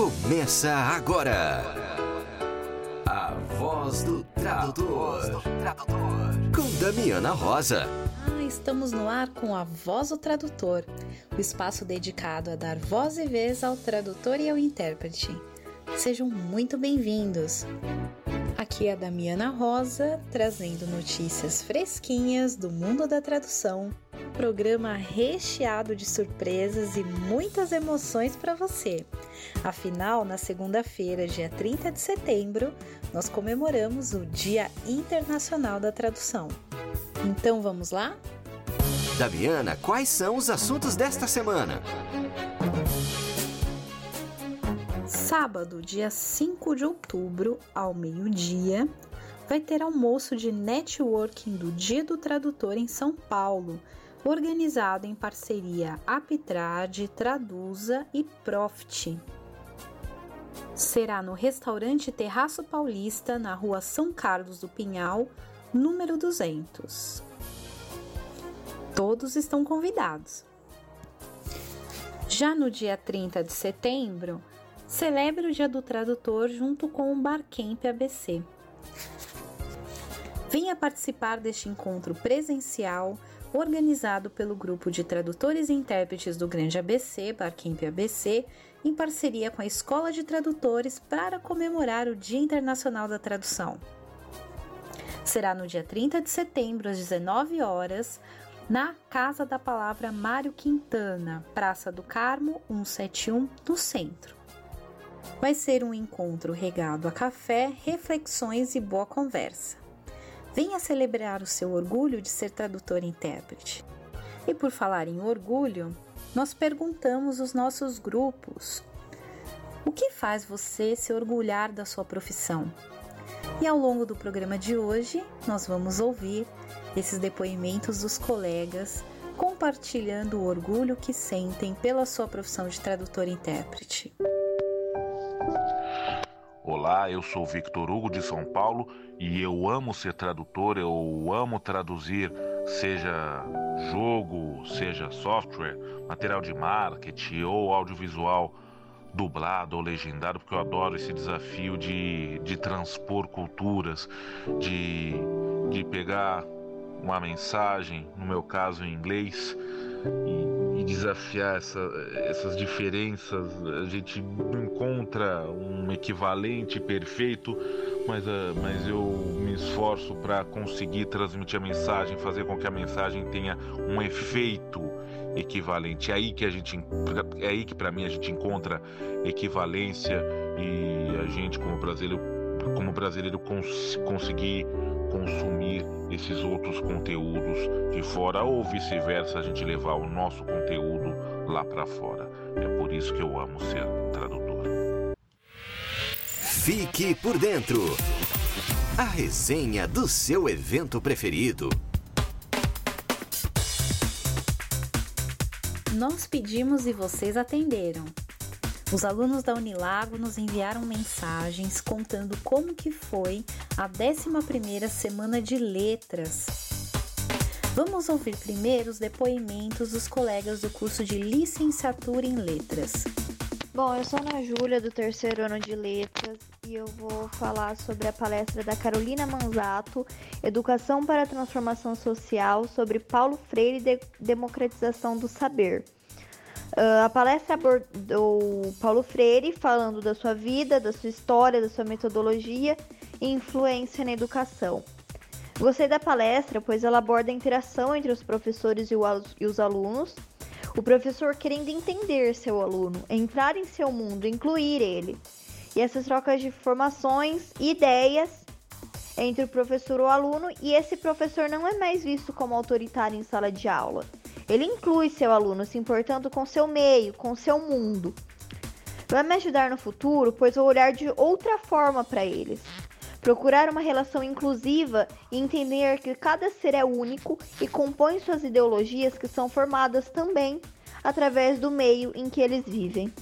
Começa agora. A voz do tradutor. Com Damiana Rosa. Ah, estamos no ar com a Voz do Tradutor, o espaço dedicado a dar voz e vez ao tradutor e ao intérprete. Sejam muito bem-vindos. Aqui é a Damiana Rosa, trazendo notícias fresquinhas do mundo da tradução. Programa recheado de surpresas e muitas emoções para você. Afinal, na segunda-feira, dia 30 de setembro, nós comemoramos o Dia Internacional da Tradução. Então vamos lá? Damiana, quais são os assuntos desta semana? Sábado, dia 5 de outubro, ao meio-dia, vai ter almoço de networking do Dia do Tradutor em São Paulo, organizado em parceria Apitrade, Traduza e Profit. Será no restaurante Terraço Paulista, na rua São Carlos do Pinhal, número 200. Todos estão convidados. Já no dia 30 de setembro, Celebre o Dia do Tradutor junto com o Barcamp ABC. Venha participar deste encontro presencial organizado pelo grupo de tradutores e intérpretes do Grande ABC, Barcamp ABC, em parceria com a Escola de Tradutores para comemorar o Dia Internacional da Tradução. Será no dia 30 de setembro, às 19 horas, na Casa da Palavra Mário Quintana, Praça do Carmo, 171, no centro. Vai ser um encontro regado a café, reflexões e boa conversa. Venha celebrar o seu orgulho de ser tradutor e intérprete. E por falar em orgulho, nós perguntamos aos nossos grupos: o que faz você se orgulhar da sua profissão? E ao longo do programa de hoje, nós vamos ouvir esses depoimentos dos colegas compartilhando o orgulho que sentem pela sua profissão de tradutor e intérprete. Olá, eu sou Victor Hugo de São Paulo e eu amo ser tradutor, eu amo traduzir, seja jogo, seja software, material de marketing ou audiovisual dublado ou legendado, porque eu adoro esse desafio de, de transpor culturas, de, de pegar uma mensagem, no meu caso em inglês, e, e desafiar essa, essas diferenças. A gente não encontra um equivalente perfeito, mas, uh, mas eu me esforço para conseguir transmitir a mensagem, fazer com que a mensagem tenha um efeito equivalente. É aí que a gente, é aí que para mim a gente encontra equivalência e a gente como brasileiro, como brasileiro cons conseguir consumir esses outros conteúdos de fora ou vice-versa, a gente levar o nosso conteúdo lá para fora. É por isso que eu amo ser tradutor. Fique por dentro. A resenha do seu evento preferido. Nós pedimos e vocês atenderam. Os alunos da Unilago nos enviaram mensagens contando como que foi a 11ª semana de letras. Vamos ouvir primeiro os depoimentos dos colegas do curso de licenciatura em letras. Bom, eu sou Ana Júlia, do terceiro ano de letras, e eu vou falar sobre a palestra da Carolina Manzato, Educação para a Transformação Social, sobre Paulo Freire e Democratização do Saber. Uh, a palestra abordou Paulo Freire falando da sua vida, da sua história, da sua metodologia e influência na educação. Gostei da palestra, pois ela aborda a interação entre os professores e os alunos, o professor querendo entender seu aluno, entrar em seu mundo, incluir ele. E essas trocas de informações e ideias entre o professor e o aluno, e esse professor não é mais visto como autoritário em sala de aula ele inclui seu aluno se importando com seu meio, com seu mundo. Vai me ajudar no futuro, pois vou olhar de outra forma para eles. Procurar uma relação inclusiva e entender que cada ser é único e compõe suas ideologias que são formadas também através do meio em que eles vivem.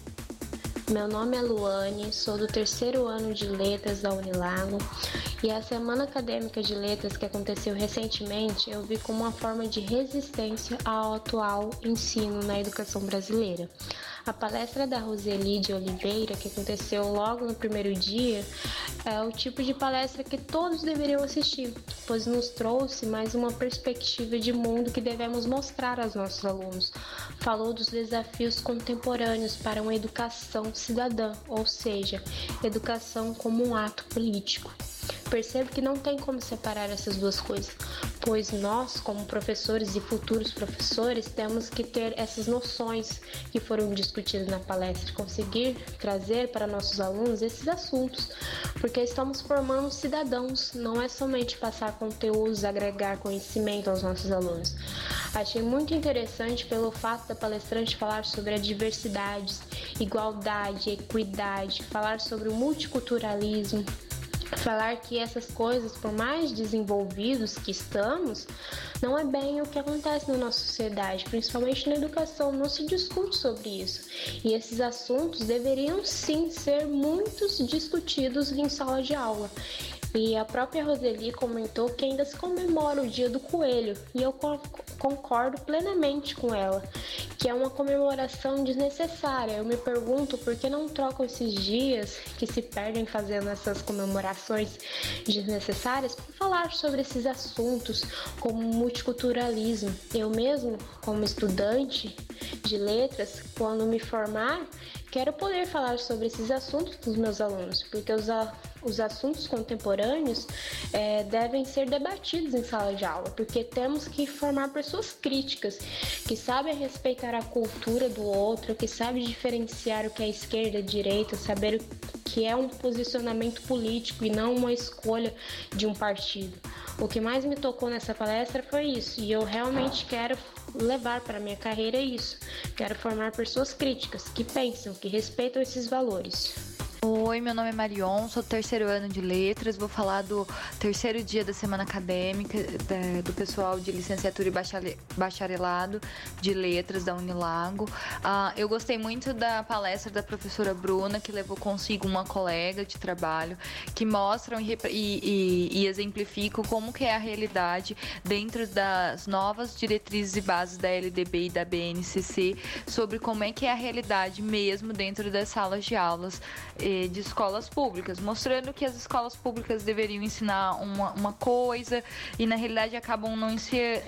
Meu nome é Luane, sou do terceiro ano de letras da Unilago e a Semana Acadêmica de Letras que aconteceu recentemente eu vi como uma forma de resistência ao atual ensino na educação brasileira. A palestra da Roseli de Oliveira, que aconteceu logo no primeiro dia, é o tipo de palestra que todos deveriam assistir, pois nos trouxe mais uma perspectiva de mundo que devemos mostrar aos nossos alunos. Falou dos desafios contemporâneos para uma educação cidadã, ou seja, educação como um ato político. Percebo que não tem como separar essas duas coisas, pois nós, como professores e futuros professores, temos que ter essas noções que foram discutidas na palestra, conseguir trazer para nossos alunos esses assuntos, porque estamos formando cidadãos, não é somente passar conteúdos, agregar conhecimento aos nossos alunos. Achei muito interessante pelo fato da palestrante falar sobre a diversidade, igualdade, equidade, falar sobre o multiculturalismo, falar que essas coisas, por mais desenvolvidos que estamos, não é bem o que acontece na nossa sociedade, principalmente na educação, não se discute sobre isso. E esses assuntos deveriam sim ser muitos discutidos em sala de aula. E a própria Roseli comentou que ainda se comemora o Dia do Coelho, e eu concordo plenamente com ela, que é uma comemoração desnecessária. Eu me pergunto por que não trocam esses dias que se perdem fazendo essas comemorações desnecessárias para falar sobre esses assuntos, como multiculturalismo. Eu mesmo, como estudante de letras, quando me formar, quero poder falar sobre esses assuntos com os meus alunos, porque os, os assuntos contemporâneos é, devem ser debatidos em sala de aula, porque temos que formar pessoas críticas, que sabem respeitar a cultura do outro, que sabem diferenciar o que é esquerda direita, saber o que é um posicionamento político e não uma escolha de um partido. O que mais me tocou nessa palestra foi isso, e eu realmente quero levar para minha carreira isso. Quero formar pessoas críticas, que pensam, que respeitam esses valores. Oi, meu nome é Marion, sou do terceiro ano de letras. Vou falar do terceiro dia da semana acadêmica do pessoal de licenciatura e bacharelado de letras da Unilago. Uh, eu gostei muito da palestra da professora Bruna, que levou consigo uma colega de trabalho, que mostram e, e, e exemplificam como que é a realidade dentro das novas diretrizes e bases da LDB e da BNCC sobre como é que é a realidade mesmo dentro das salas de aulas de escolas públicas, mostrando que as escolas públicas deveriam ensinar uma, uma coisa e na realidade acabam não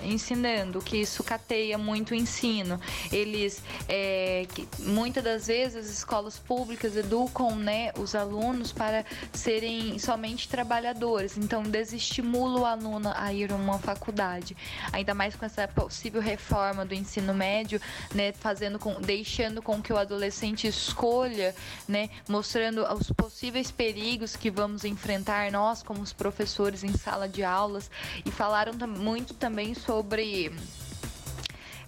ensinando, que sucateia muito o ensino. Eles, é, muitas das vezes, as escolas públicas educam né, os alunos para serem somente trabalhadores, então desestimula o aluno a ir a uma faculdade, ainda mais com essa possível reforma do ensino médio, né, fazendo com, deixando com que o adolescente escolha, né, mostrando mostrando os possíveis perigos que vamos enfrentar nós como os professores em sala de aulas e falaram muito também sobre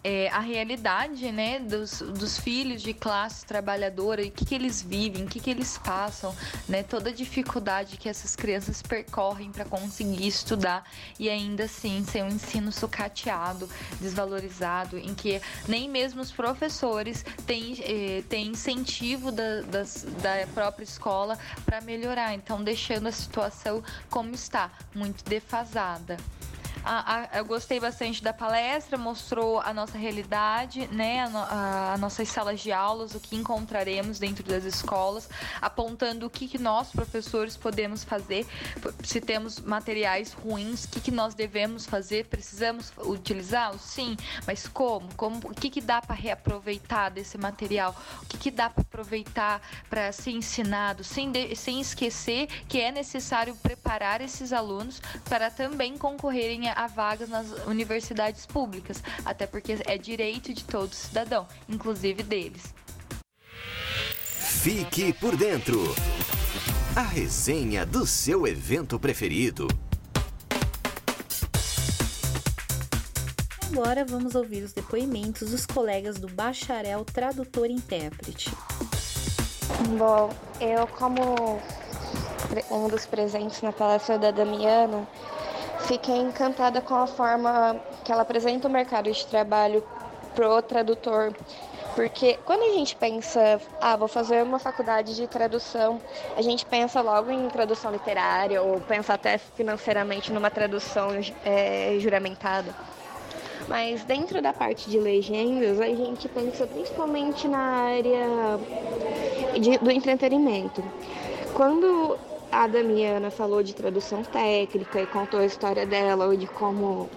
é, a realidade né, dos, dos filhos de classe trabalhadora e o que, que eles vivem, o que, que eles passam, né, toda a dificuldade que essas crianças percorrem para conseguir estudar e ainda assim ser um ensino sucateado, desvalorizado, em que nem mesmo os professores têm, eh, têm incentivo da, das, da própria escola para melhorar, então deixando a situação como está, muito defasada. A, a, eu gostei bastante da palestra, mostrou a nossa realidade, né, a, nossas salas de aulas, o que encontraremos dentro das escolas, apontando o que, que nós, professores, podemos fazer, se temos materiais ruins, o que, que nós devemos fazer, precisamos utilizá-los? Sim, mas como? como? O que, que dá para reaproveitar desse material? O que, que dá para aproveitar para ser ensinado, sem, de, sem esquecer que é necessário preparar esses alunos para também concorrerem a vagas nas universidades públicas, até porque é direito de todo cidadão, inclusive deles. Fique por dentro. A resenha do seu evento preferido. Agora vamos ouvir os depoimentos dos colegas do bacharel tradutor intérprete. Bom, eu como um dos presentes na palestra da Damiana, Fiquei encantada com a forma que ela apresenta o mercado de trabalho pro tradutor, porque quando a gente pensa, ah, vou fazer uma faculdade de tradução, a gente pensa logo em tradução literária ou pensa até financeiramente numa tradução é, juramentada. Mas dentro da parte de legendas, a gente pensa principalmente na área de, do entretenimento. Quando a Damiana falou de tradução técnica e contou a história dela, de como,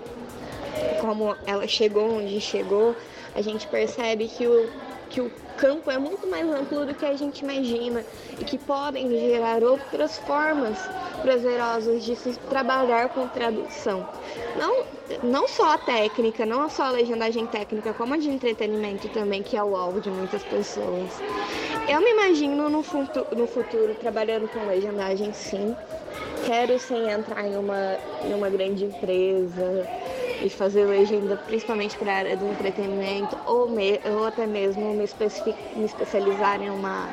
como ela chegou onde chegou, a gente percebe que o, que o campo é muito mais amplo do que a gente imagina e que podem gerar outras formas prazerosas de se trabalhar com tradução. Não, não só a técnica, não só a legendagem técnica, como a de entretenimento também, que é o alvo de muitas pessoas. Eu me imagino no futuro, no futuro trabalhando com legendagem sim. Quero sem entrar em uma, em uma grande empresa e fazer legenda principalmente para a área do entretenimento ou, me, ou até mesmo me, me especializar em uma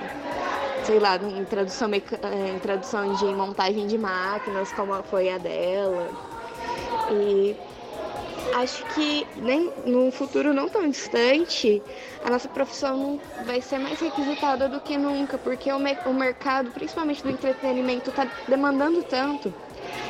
sei lá, em tradução, em tradução de montagem de máquinas, como foi a dela. E acho que nem num futuro não tão distante, a nossa profissão vai ser mais requisitada do que nunca, porque o, me o mercado, principalmente do entretenimento, está demandando tanto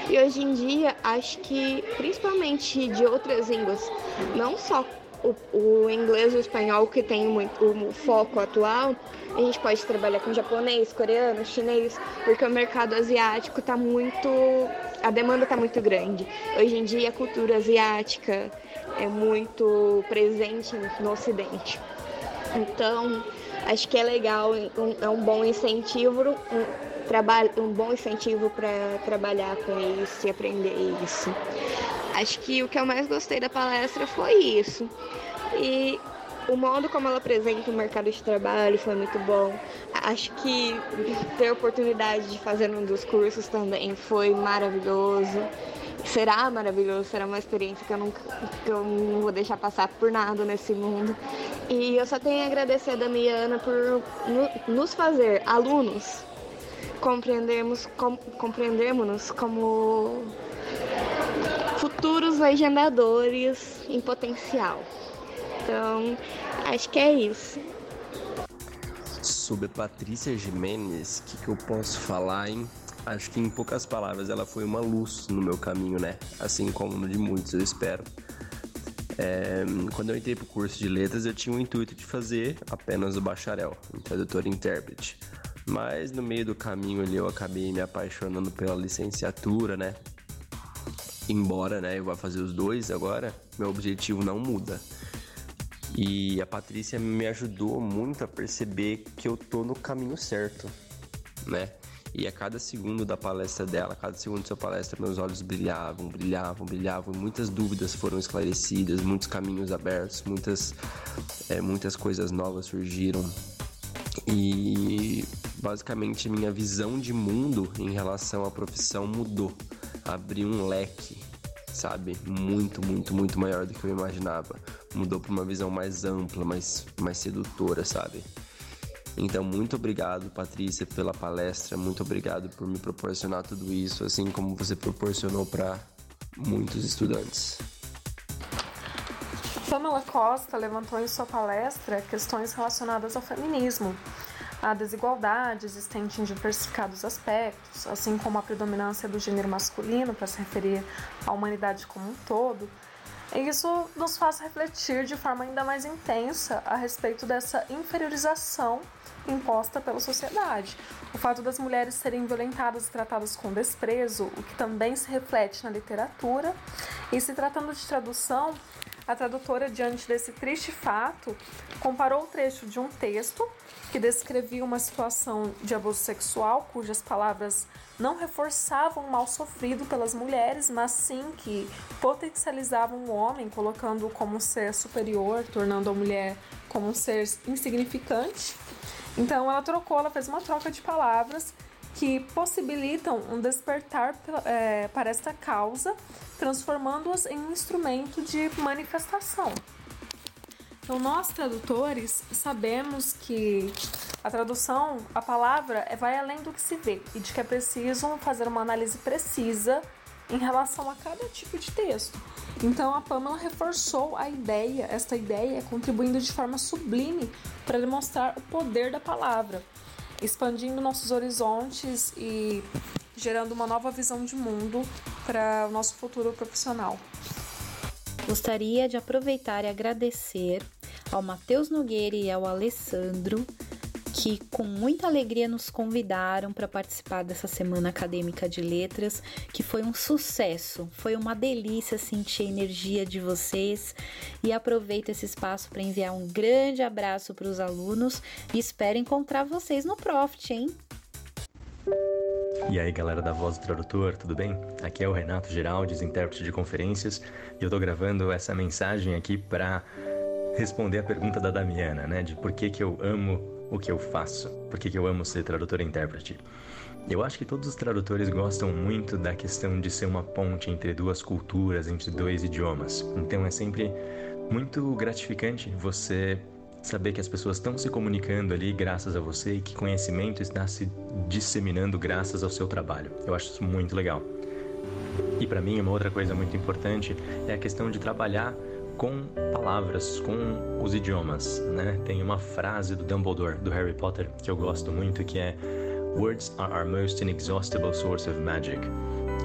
e hoje em dia, acho que principalmente de outras línguas, não só o, o inglês e o espanhol, que tem muito, o foco atual, a gente pode trabalhar com japonês, coreano, chinês, porque o mercado asiático está muito. a demanda está muito grande. Hoje em dia, a cultura asiática é muito presente no Ocidente. Então, acho que é legal, é um bom incentivo, trabalho, um bom incentivo para trabalhar com isso e aprender isso. Acho que o que eu mais gostei da palestra foi isso. E o modo como ela apresenta o mercado de trabalho foi muito bom. Acho que ter a oportunidade de fazer um dos cursos também foi maravilhoso. Será maravilhoso, será uma experiência que eu, nunca, que eu não vou deixar passar por nada nesse mundo. E eu só tenho a agradecer a Damiana por nos fazer alunos compreendermos com, compreendermos como futuros legendadores em potencial. Então, acho que é isso. Sobre Patrícia Jimenez, o que, que eu posso falar, hein? Acho que em poucas palavras ela foi uma luz no meu caminho, né? Assim como no de muitos, eu espero. É, quando eu entrei pro curso de letras, eu tinha o intuito de fazer apenas o bacharel, em tradutor e intérprete. Mas no meio do caminho ali eu acabei me apaixonando pela licenciatura, né? Embora, né, vá fazer os dois agora, meu objetivo não muda. E a Patrícia me ajudou muito a perceber que eu tô no caminho certo, né? E a cada segundo da palestra dela, a cada segundo da sua palestra, meus olhos brilhavam, brilhavam, brilhavam. Muitas dúvidas foram esclarecidas, muitos caminhos abertos, muitas, é, muitas coisas novas surgiram. E basicamente minha visão de mundo em relação à profissão mudou. Abriu um leque, sabe? Muito, muito, muito maior do que eu imaginava. Mudou para uma visão mais ampla, mais, mais sedutora, sabe? Então, muito obrigado, Patrícia, pela palestra. Muito obrigado por me proporcionar tudo isso, assim como você proporcionou para muitos estudantes. Pamela Costa levantou em sua palestra questões relacionadas ao feminismo, a desigualdade existente em diversificados aspectos, assim como a predominância do gênero masculino para se referir à humanidade como um todo. Isso nos faz refletir de forma ainda mais intensa a respeito dessa inferiorização imposta pela sociedade. O fato das mulheres serem violentadas e tratadas com desprezo, o que também se reflete na literatura. E se tratando de tradução, a tradutora, diante desse triste fato, comparou o trecho de um texto que descrevia uma situação de abuso sexual cujas palavras não reforçavam o mal sofrido pelas mulheres, mas sim que potencializavam o homem, colocando-o como um ser superior, tornando a mulher como um ser insignificante. Então ela trocou, ela fez uma troca de palavras que possibilitam um despertar é, para esta causa, transformando-as em um instrumento de manifestação. Então, nós tradutores sabemos que a tradução, a palavra, é, vai além do que se vê e de que é preciso fazer uma análise precisa em relação a cada tipo de texto. Então, a Pamela reforçou a ideia, esta ideia, contribuindo de forma sublime para demonstrar o poder da palavra expandindo nossos horizontes e gerando uma nova visão de mundo para o nosso futuro profissional. Gostaria de aproveitar e agradecer ao Matheus Nogueira e ao Alessandro que com muita alegria nos convidaram para participar dessa semana acadêmica de letras, que foi um sucesso. Foi uma delícia sentir a energia de vocês e aproveito esse espaço para enviar um grande abraço para os alunos e espero encontrar vocês no Profit, hein? E aí galera da Voz do Tradutor, tudo bem? Aqui é o Renato Geraldes, intérprete de conferências, e eu tô gravando essa mensagem aqui para responder a pergunta da Damiana, né? De por que, que eu amo o que eu faço, por que, que eu amo ser tradutor e intérprete. Eu acho que todos os tradutores gostam muito da questão de ser uma ponte entre duas culturas, entre dois idiomas. Então é sempre muito gratificante você saber que as pessoas estão se comunicando ali graças a você e que conhecimento está se disseminando graças ao seu trabalho. Eu acho isso muito legal. E para mim, uma outra coisa muito importante é a questão de trabalhar com palavras, com os idiomas, né? Tem uma frase do Dumbledore, do Harry Potter, que eu gosto muito, que é Words are our most inexhaustible source of magic,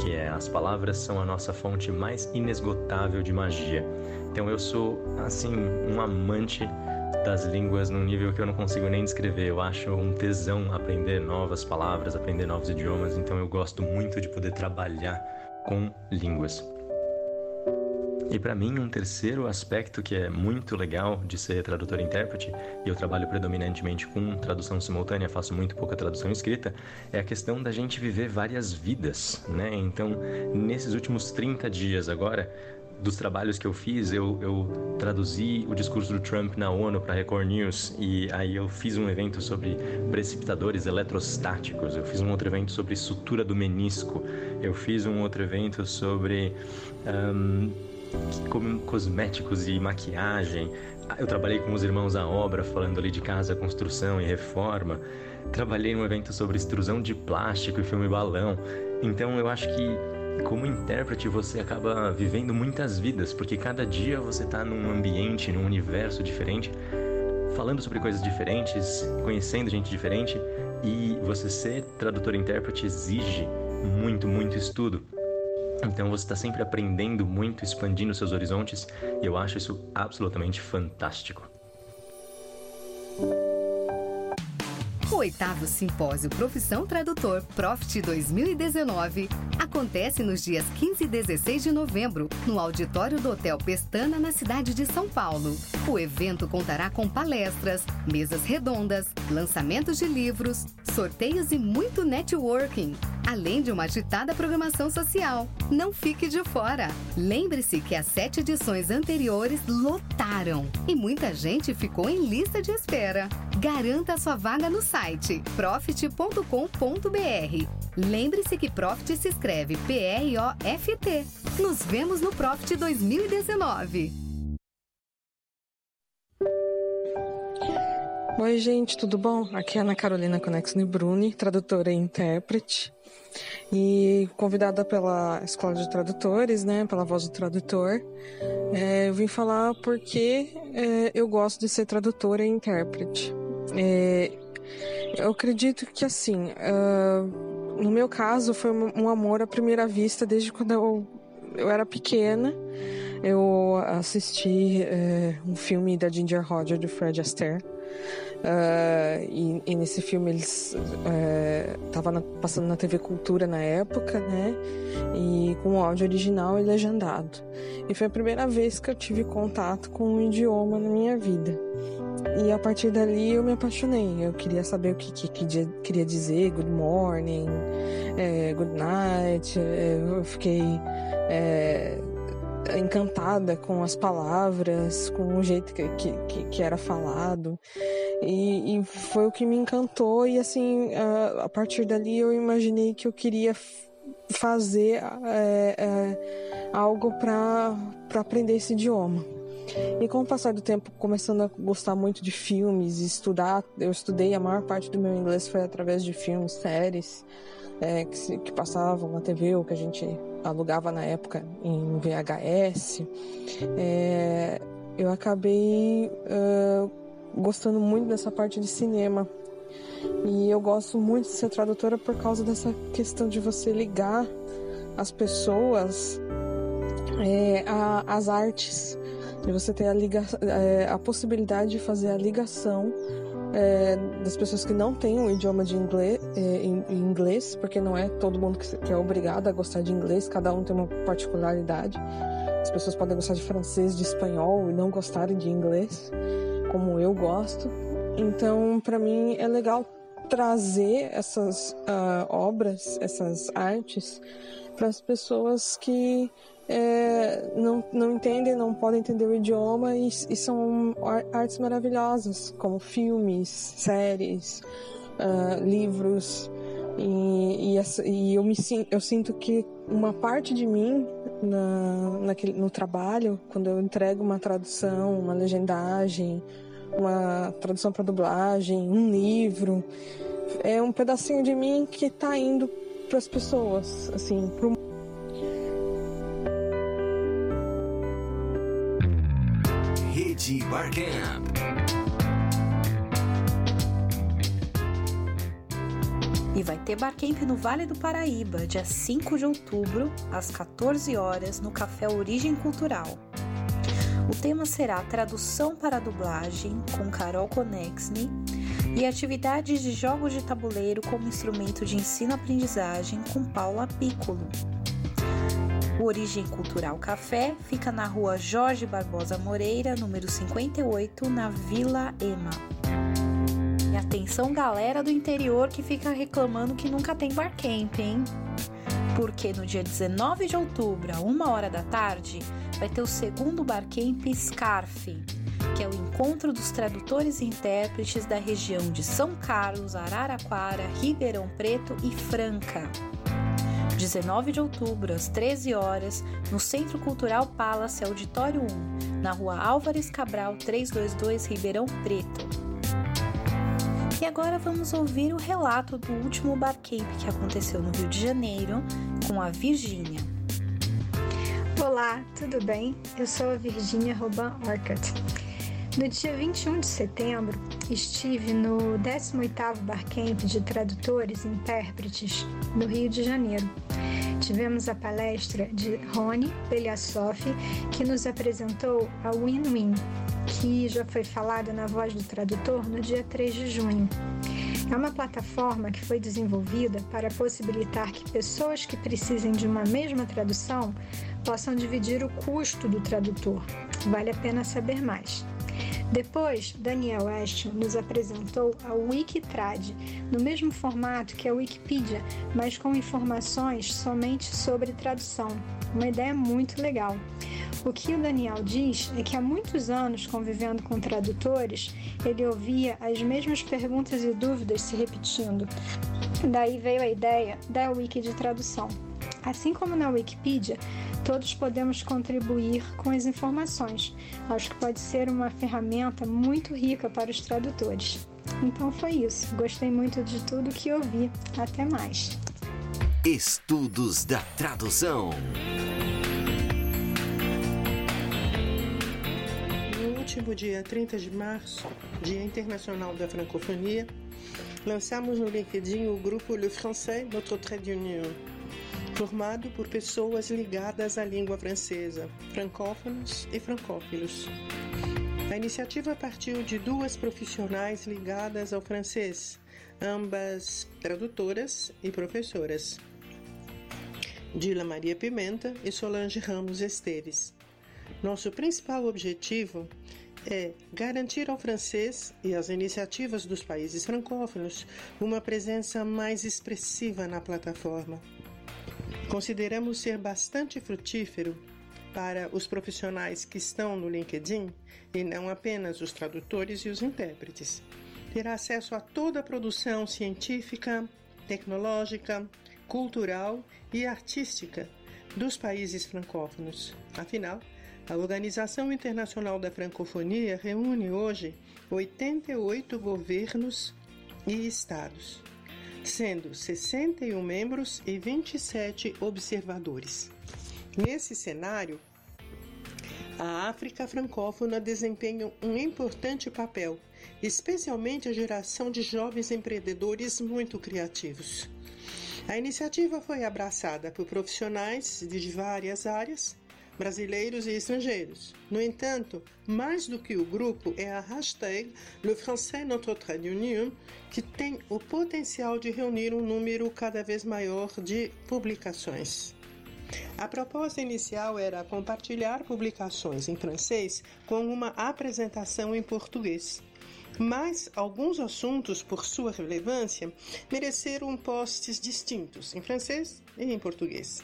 que é as palavras são a nossa fonte mais inesgotável de magia. Então eu sou assim um amante das línguas num nível que eu não consigo nem descrever. Eu acho um tesão aprender novas palavras, aprender novos idiomas, então eu gosto muito de poder trabalhar com línguas. E para mim, um terceiro aspecto que é muito legal de ser tradutor e intérprete, e eu trabalho predominantemente com tradução simultânea, faço muito pouca tradução escrita, é a questão da gente viver várias vidas, né? Então, nesses últimos 30 dias agora, dos trabalhos que eu fiz, eu, eu traduzi o discurso do Trump na ONU para Record News e aí eu fiz um evento sobre precipitadores eletrostáticos, eu fiz um outro evento sobre sutura do menisco, eu fiz um outro evento sobre um, cosméticos e maquiagem. Eu trabalhei com os irmãos à obra, falando ali de casa, construção e reforma. Trabalhei num evento sobre extrusão de plástico e filme balão. Então eu acho que como intérprete você acaba vivendo muitas vidas, porque cada dia você está num ambiente, num universo diferente, falando sobre coisas diferentes, conhecendo gente diferente, e você ser tradutor e intérprete exige muito, muito estudo. Então você está sempre aprendendo muito, expandindo seus horizontes, e eu acho isso absolutamente fantástico. O oitavo Simpósio Profissão Tradutor Profit 2019 acontece nos dias 15 e 16 de novembro, no auditório do Hotel Pestana, na cidade de São Paulo. O evento contará com palestras, mesas redondas, lançamentos de livros, sorteios e muito networking além de uma agitada programação social. Não fique de fora! Lembre-se que as sete edições anteriores lotaram e muita gente ficou em lista de espera. Garanta sua vaga no site profit.com.br. Lembre-se que Profit se escreve P-R-O-F-T. Nos vemos no Profit 2019. Oi, gente, tudo bom? Aqui é Ana Carolina Conexo Bruni, tradutora e intérprete e convidada pela Escola de Tradutores, né, pela Voz do Tradutor, é, eu vim falar porque é, eu gosto de ser tradutora e intérprete. É, eu acredito que, assim, uh, no meu caso, foi um amor à primeira vista desde quando eu, eu era pequena. Eu assisti é, um filme da Ginger Roger, do Fred Astaire. Uh, e, e, nesse filme eles estavam uh, passando na TV Cultura na época, né? E com o áudio original e legendado. E foi a primeira vez que eu tive contato com um idioma na minha vida. E a partir dali eu me apaixonei. Eu queria saber o que, que, que queria dizer, good morning, é, good night. Eu fiquei é, encantada com as palavras, com o jeito que, que, que era falado. E, e, foi o que me encantou, e assim, a, a, partir dali eu imaginei que eu queria fazer é, é, algo para aprender esse idioma. E com o passar do tempo, começando a gostar muito de filmes, estudar, eu estudei, a maior parte do meu inglês foi através de filmes, séries é, que, que passavam na TV ou que a gente alugava na época em VHS, é, eu acabei uh, gostando muito dessa parte de cinema. E eu gosto muito de ser tradutora por causa dessa questão de você ligar as pessoas é, as artes, de você ter a, liga, é, a possibilidade de fazer a ligação é, das pessoas que não têm o idioma de inglês, é, em, inglês, porque não é todo mundo que, que é obrigado a gostar de inglês, cada um tem uma particularidade. As pessoas podem gostar de francês, de espanhol e não gostarem de inglês, como eu gosto. Então, para mim é legal trazer essas uh, obras, essas artes, para as pessoas que é, não, não entendem, não podem entender o idioma e, e são artes maravilhosas, como filmes, séries, uh, livros. E, e, essa, e, eu, me, eu sinto que uma parte de mim na, naquele, no trabalho, quando eu entrego uma tradução, uma legendagem, uma tradução para dublagem, um livro, é um pedacinho de mim que está indo para as pessoas, assim, pro Rede Barcamp. E vai ter Barcamp no Vale do Paraíba, dia 5 de outubro, às 14 horas, no Café Origem Cultural. O tema será Tradução para Dublagem, com Carol Conexme, e atividades de jogos de tabuleiro como instrumento de ensino-aprendizagem, com Paula Piccolo. O Origem Cultural Café fica na rua Jorge Barbosa Moreira, número 58, na Vila Ema. E atenção, galera do interior que fica reclamando que nunca tem barcamp, hein? Porque no dia 19 de outubro, a uma hora da tarde, vai ter o segundo Barcamp Scarf, que é o encontro dos tradutores e intérpretes da região de São Carlos, Araraquara, Ribeirão Preto e Franca. 19 de outubro, às 13 horas, no Centro Cultural Palace Auditório 1, na rua Álvares Cabral 322, Ribeirão Preto. E agora vamos ouvir o relato do último Barcamp que aconteceu no Rio de Janeiro com a Virgínia. Olá, tudo bem? Eu sou a Virginia Roban Orcutt. No dia 21 de setembro, estive no 18º Barcamp de Tradutores e Intérpretes no Rio de Janeiro. Tivemos a palestra de Rony Beliassoff, que nos apresentou a Win-Win, que já foi falada na Voz do Tradutor no dia 3 de junho. É uma plataforma que foi desenvolvida para possibilitar que pessoas que precisem de uma mesma tradução possam dividir o custo do tradutor. Vale a pena saber mais. Depois, Daniel Ashton nos apresentou a Wikitrad, no mesmo formato que a Wikipedia, mas com informações somente sobre tradução. Uma ideia muito legal. O que o Daniel diz é que há muitos anos convivendo com tradutores, ele ouvia as mesmas perguntas e dúvidas se repetindo. Daí veio a ideia da Wiki de tradução. Assim como na Wikipedia, todos podemos contribuir com as informações. Acho que pode ser uma ferramenta muito rica para os tradutores. Então foi isso. Gostei muito de tudo que ouvi. Até mais. Estudos da tradução. No último dia 30 de março, Dia Internacional da Francofonia, lançamos no LinkedIn o grupo Le Français Notre Trait d'Union formado por pessoas ligadas à língua francesa, francófonos e francófilos. A iniciativa partiu de duas profissionais ligadas ao francês, ambas tradutoras e professoras, Dila Maria Pimenta e Solange Ramos Esteres. Nosso principal objetivo é garantir ao francês e às iniciativas dos países francófonos uma presença mais expressiva na plataforma. Consideramos ser bastante frutífero para os profissionais que estão no LinkedIn e não apenas os tradutores e os intérpretes. Terá acesso a toda a produção científica, tecnológica, cultural e artística dos países francófonos. Afinal, a Organização Internacional da Francofonia reúne hoje 88 governos e estados sendo 61 membros e 27 observadores. Nesse cenário, a África francófona desempenha um importante papel, especialmente a geração de jovens empreendedores muito criativos. A iniciativa foi abraçada por profissionais de várias áreas, brasileiros e estrangeiros. No entanto, mais do que o grupo é a hashtag Le Français Notre que tem o potencial de reunir um número cada vez maior de publicações. A proposta inicial era compartilhar publicações em francês com uma apresentação em português. Mas alguns assuntos, por sua relevância, mereceram posts distintos em francês e em português.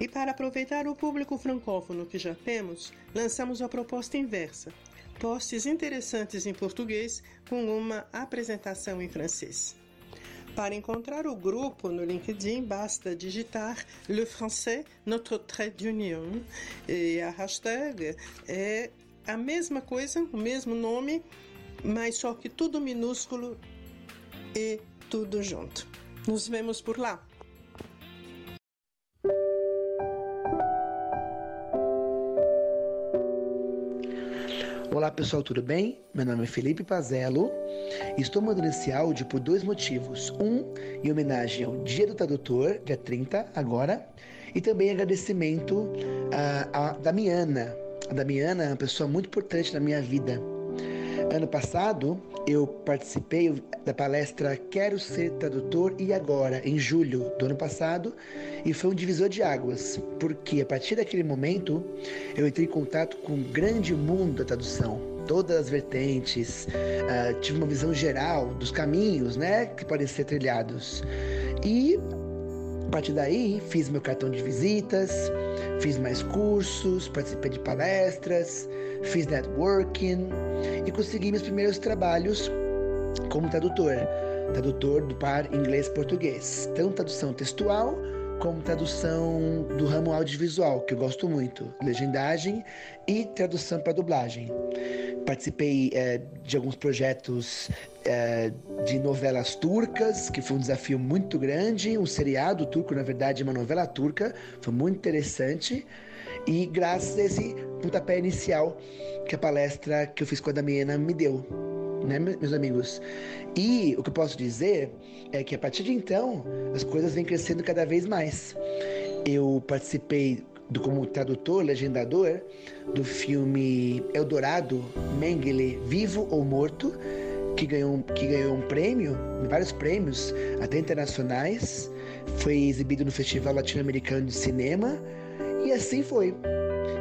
E para aproveitar o público francófono que já temos, lançamos a proposta inversa: posts interessantes em português com uma apresentação em francês. Para encontrar o grupo no LinkedIn, basta digitar Le Français Notre Trait d'Union e a hashtag é a mesma coisa, o mesmo nome, mas só que tudo minúsculo e tudo junto. Nos vemos por lá. Olá pessoal, tudo bem? Meu nome é Felipe Pazello estou mandando esse áudio por dois motivos. Um, em homenagem ao Dia do Tradutor, dia 30, agora, e também agradecimento à, à Damiana. A Damiana é uma pessoa muito importante na minha vida. Ano passado, eu participei da palestra Quero Ser Tradutor e Agora, em julho do ano passado, e foi um divisor de águas, porque a partir daquele momento eu entrei em contato com o grande mundo da tradução, todas as vertentes, uh, tive uma visão geral dos caminhos né, que podem ser trilhados. E a partir daí, fiz meu cartão de visitas, fiz mais cursos, participei de palestras, fiz networking e consegui meus primeiros trabalhos como tradutor, tradutor do par inglês-português, tanto tradução textual como tradução do ramo audiovisual, que eu gosto muito, legendagem e tradução para dublagem. Participei é, de alguns projetos é, de novelas turcas, que foi um desafio muito grande, um seriado turco, na verdade, uma novela turca, foi muito interessante. E graças a esse pontapé inicial que a palestra que eu fiz com a Damiana me deu, né, meus amigos? E o que eu posso dizer é que a partir de então as coisas vêm crescendo cada vez mais. Eu participei do, como tradutor, legendador do filme Eldorado, Mengele, Vivo ou Morto, que ganhou, que ganhou um prêmio, vários prêmios, até internacionais. Foi exibido no Festival Latino-Americano de Cinema e assim foi.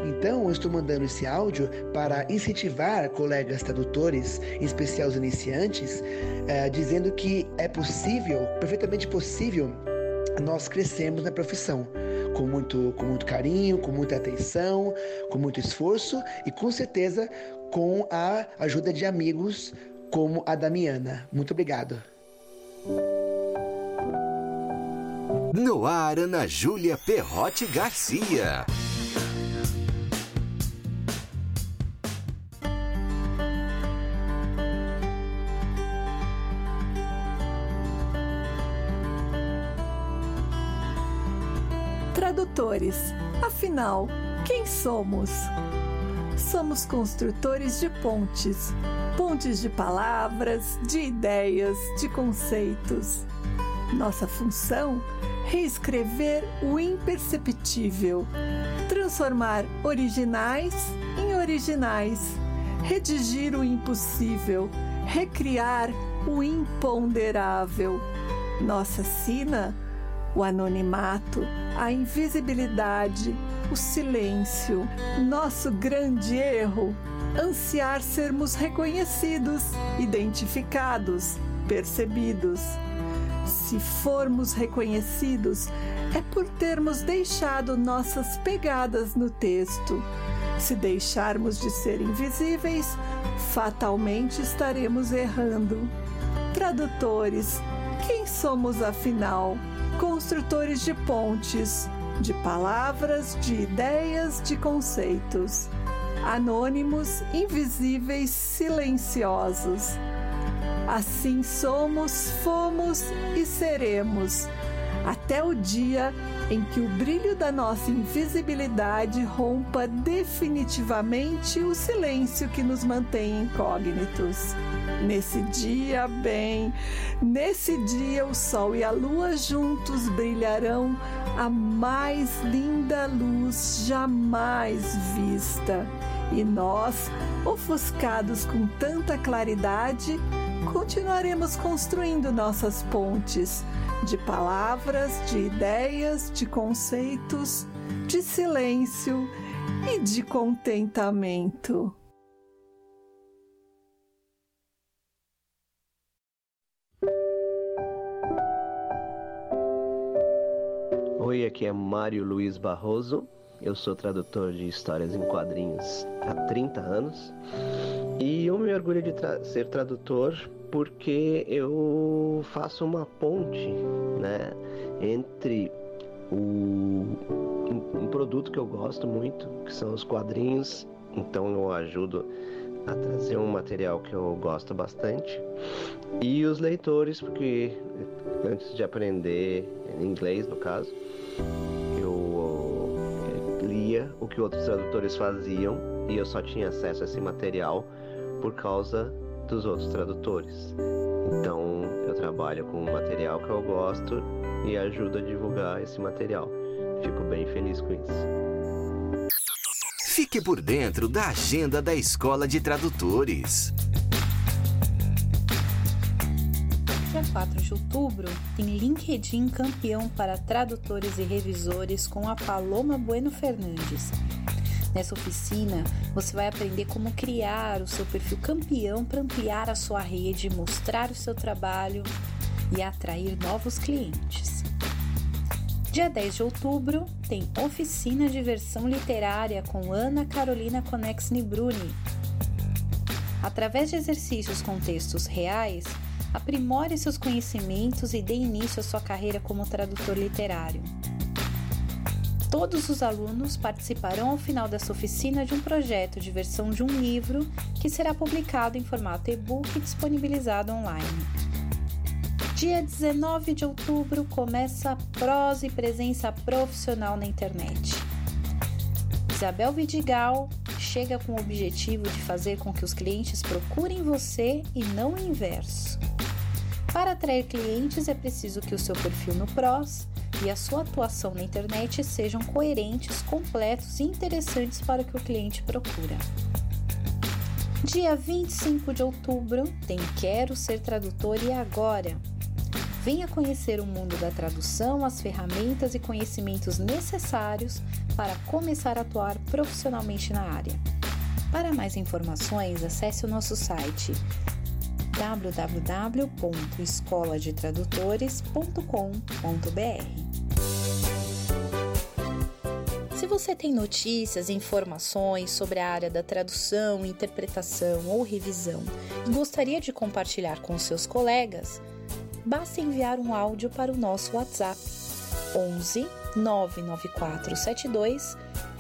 Então, eu estou mandando esse áudio para incentivar colegas tradutores, em especial os iniciantes, uh, dizendo que é possível, perfeitamente possível, nós crescermos na profissão. Com muito, com muito carinho, com muita atenção, com muito esforço e com certeza com a ajuda de amigos como a Damiana. Muito obrigado. No ar, Ana Júlia Perrote Garcia. Tradutores, afinal, quem somos? Somos construtores de pontes, pontes de palavras, de ideias, de conceitos nossa função: reescrever o imperceptível, transformar originais em originais, redigir o impossível, recriar o imponderável. Nossa sina: o anonimato, a invisibilidade, o silêncio. Nosso grande erro: ansiar sermos reconhecidos, identificados, percebidos. Se formos reconhecidos, é por termos deixado nossas pegadas no texto. Se deixarmos de ser invisíveis, fatalmente estaremos errando. Tradutores, quem somos afinal? Construtores de pontes, de palavras, de ideias, de conceitos. Anônimos, invisíveis, silenciosos Assim somos, fomos e seremos, até o dia em que o brilho da nossa invisibilidade rompa definitivamente o silêncio que nos mantém incógnitos. Nesse dia, bem, nesse dia o sol e a lua juntos brilharão a mais linda luz jamais vista. E nós, ofuscados com tanta claridade, continuaremos construindo nossas pontes de palavras, de ideias, de conceitos, de silêncio e de contentamento. Oi, aqui é Mário Luiz Barroso. Eu sou tradutor de histórias em quadrinhos há 30 anos. E eu me orgulho de tra ser tradutor porque eu faço uma ponte né, entre o, um, um produto que eu gosto muito, que são os quadrinhos. Então eu ajudo a trazer um material que eu gosto bastante. E os leitores, porque antes de aprender inglês, no caso, eu eh, lia o que outros tradutores faziam e eu só tinha acesso a esse material por causa dos outros tradutores. Então eu trabalho com um material que eu gosto e ajudo a divulgar esse material. Fico bem feliz com isso. Fique por dentro da agenda da Escola de Tradutores. Dia 4 de outubro tem LinkedIn campeão para tradutores e revisores com a Paloma Bueno Fernandes. Nessa oficina, você vai aprender como criar o seu perfil campeão para ampliar a sua rede, mostrar o seu trabalho e atrair novos clientes. Dia 10 de outubro tem oficina de versão literária com Ana Carolina Conex Nibruni. Através de exercícios com textos reais, aprimore seus conhecimentos e dê início à sua carreira como tradutor literário. Todos os alunos participarão ao final dessa oficina de um projeto de versão de um livro que será publicado em formato e-book e disponibilizado online. Dia 19 de outubro começa a prosa e presença profissional na internet. Isabel Vidigal chega com o objetivo de fazer com que os clientes procurem você e não o inverso. Para atrair clientes é preciso que o seu perfil no PROS e a sua atuação na internet sejam coerentes, completos e interessantes para o que o cliente procura. Dia 25 de outubro tem Quero Ser Tradutor e Agora. Venha conhecer o mundo da tradução, as ferramentas e conhecimentos necessários para começar a atuar profissionalmente na área. Para mais informações, acesse o nosso site www.escoladetradutores.com.br. Se você tem notícias e informações sobre a área da tradução, interpretação ou revisão e gostaria de compartilhar com seus colegas, basta enviar um áudio para o nosso WhatsApp 11 99472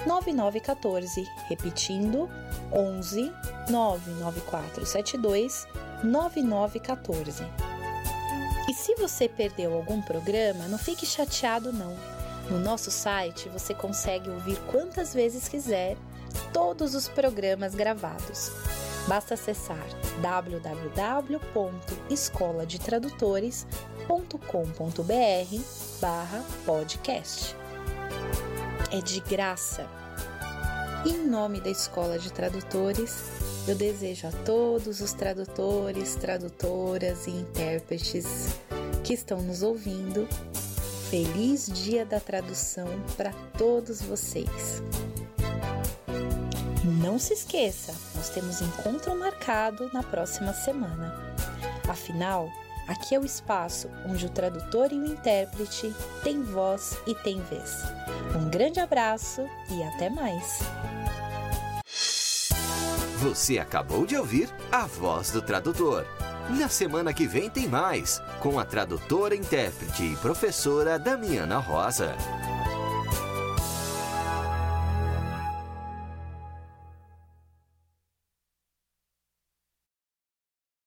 9914, repetindo 11 99472 9914. E se você perdeu algum programa, não fique chateado não. No nosso site você consegue ouvir quantas vezes quiser todos os programas gravados. Basta acessar www.escoladetradutores.com.br barra podcast. É de graça. Em nome da Escola de Tradutores, eu desejo a todos os tradutores, tradutoras e intérpretes que estão nos ouvindo Feliz Dia da Tradução para todos vocês. Não se esqueça, nós temos encontro marcado na próxima semana. Afinal, aqui é o espaço onde o tradutor e o intérprete têm voz e têm vez. Um grande abraço e até mais! Você acabou de ouvir a voz do tradutor na semana que vem tem mais, com a tradutora, intérprete e professora Damiana Rosa.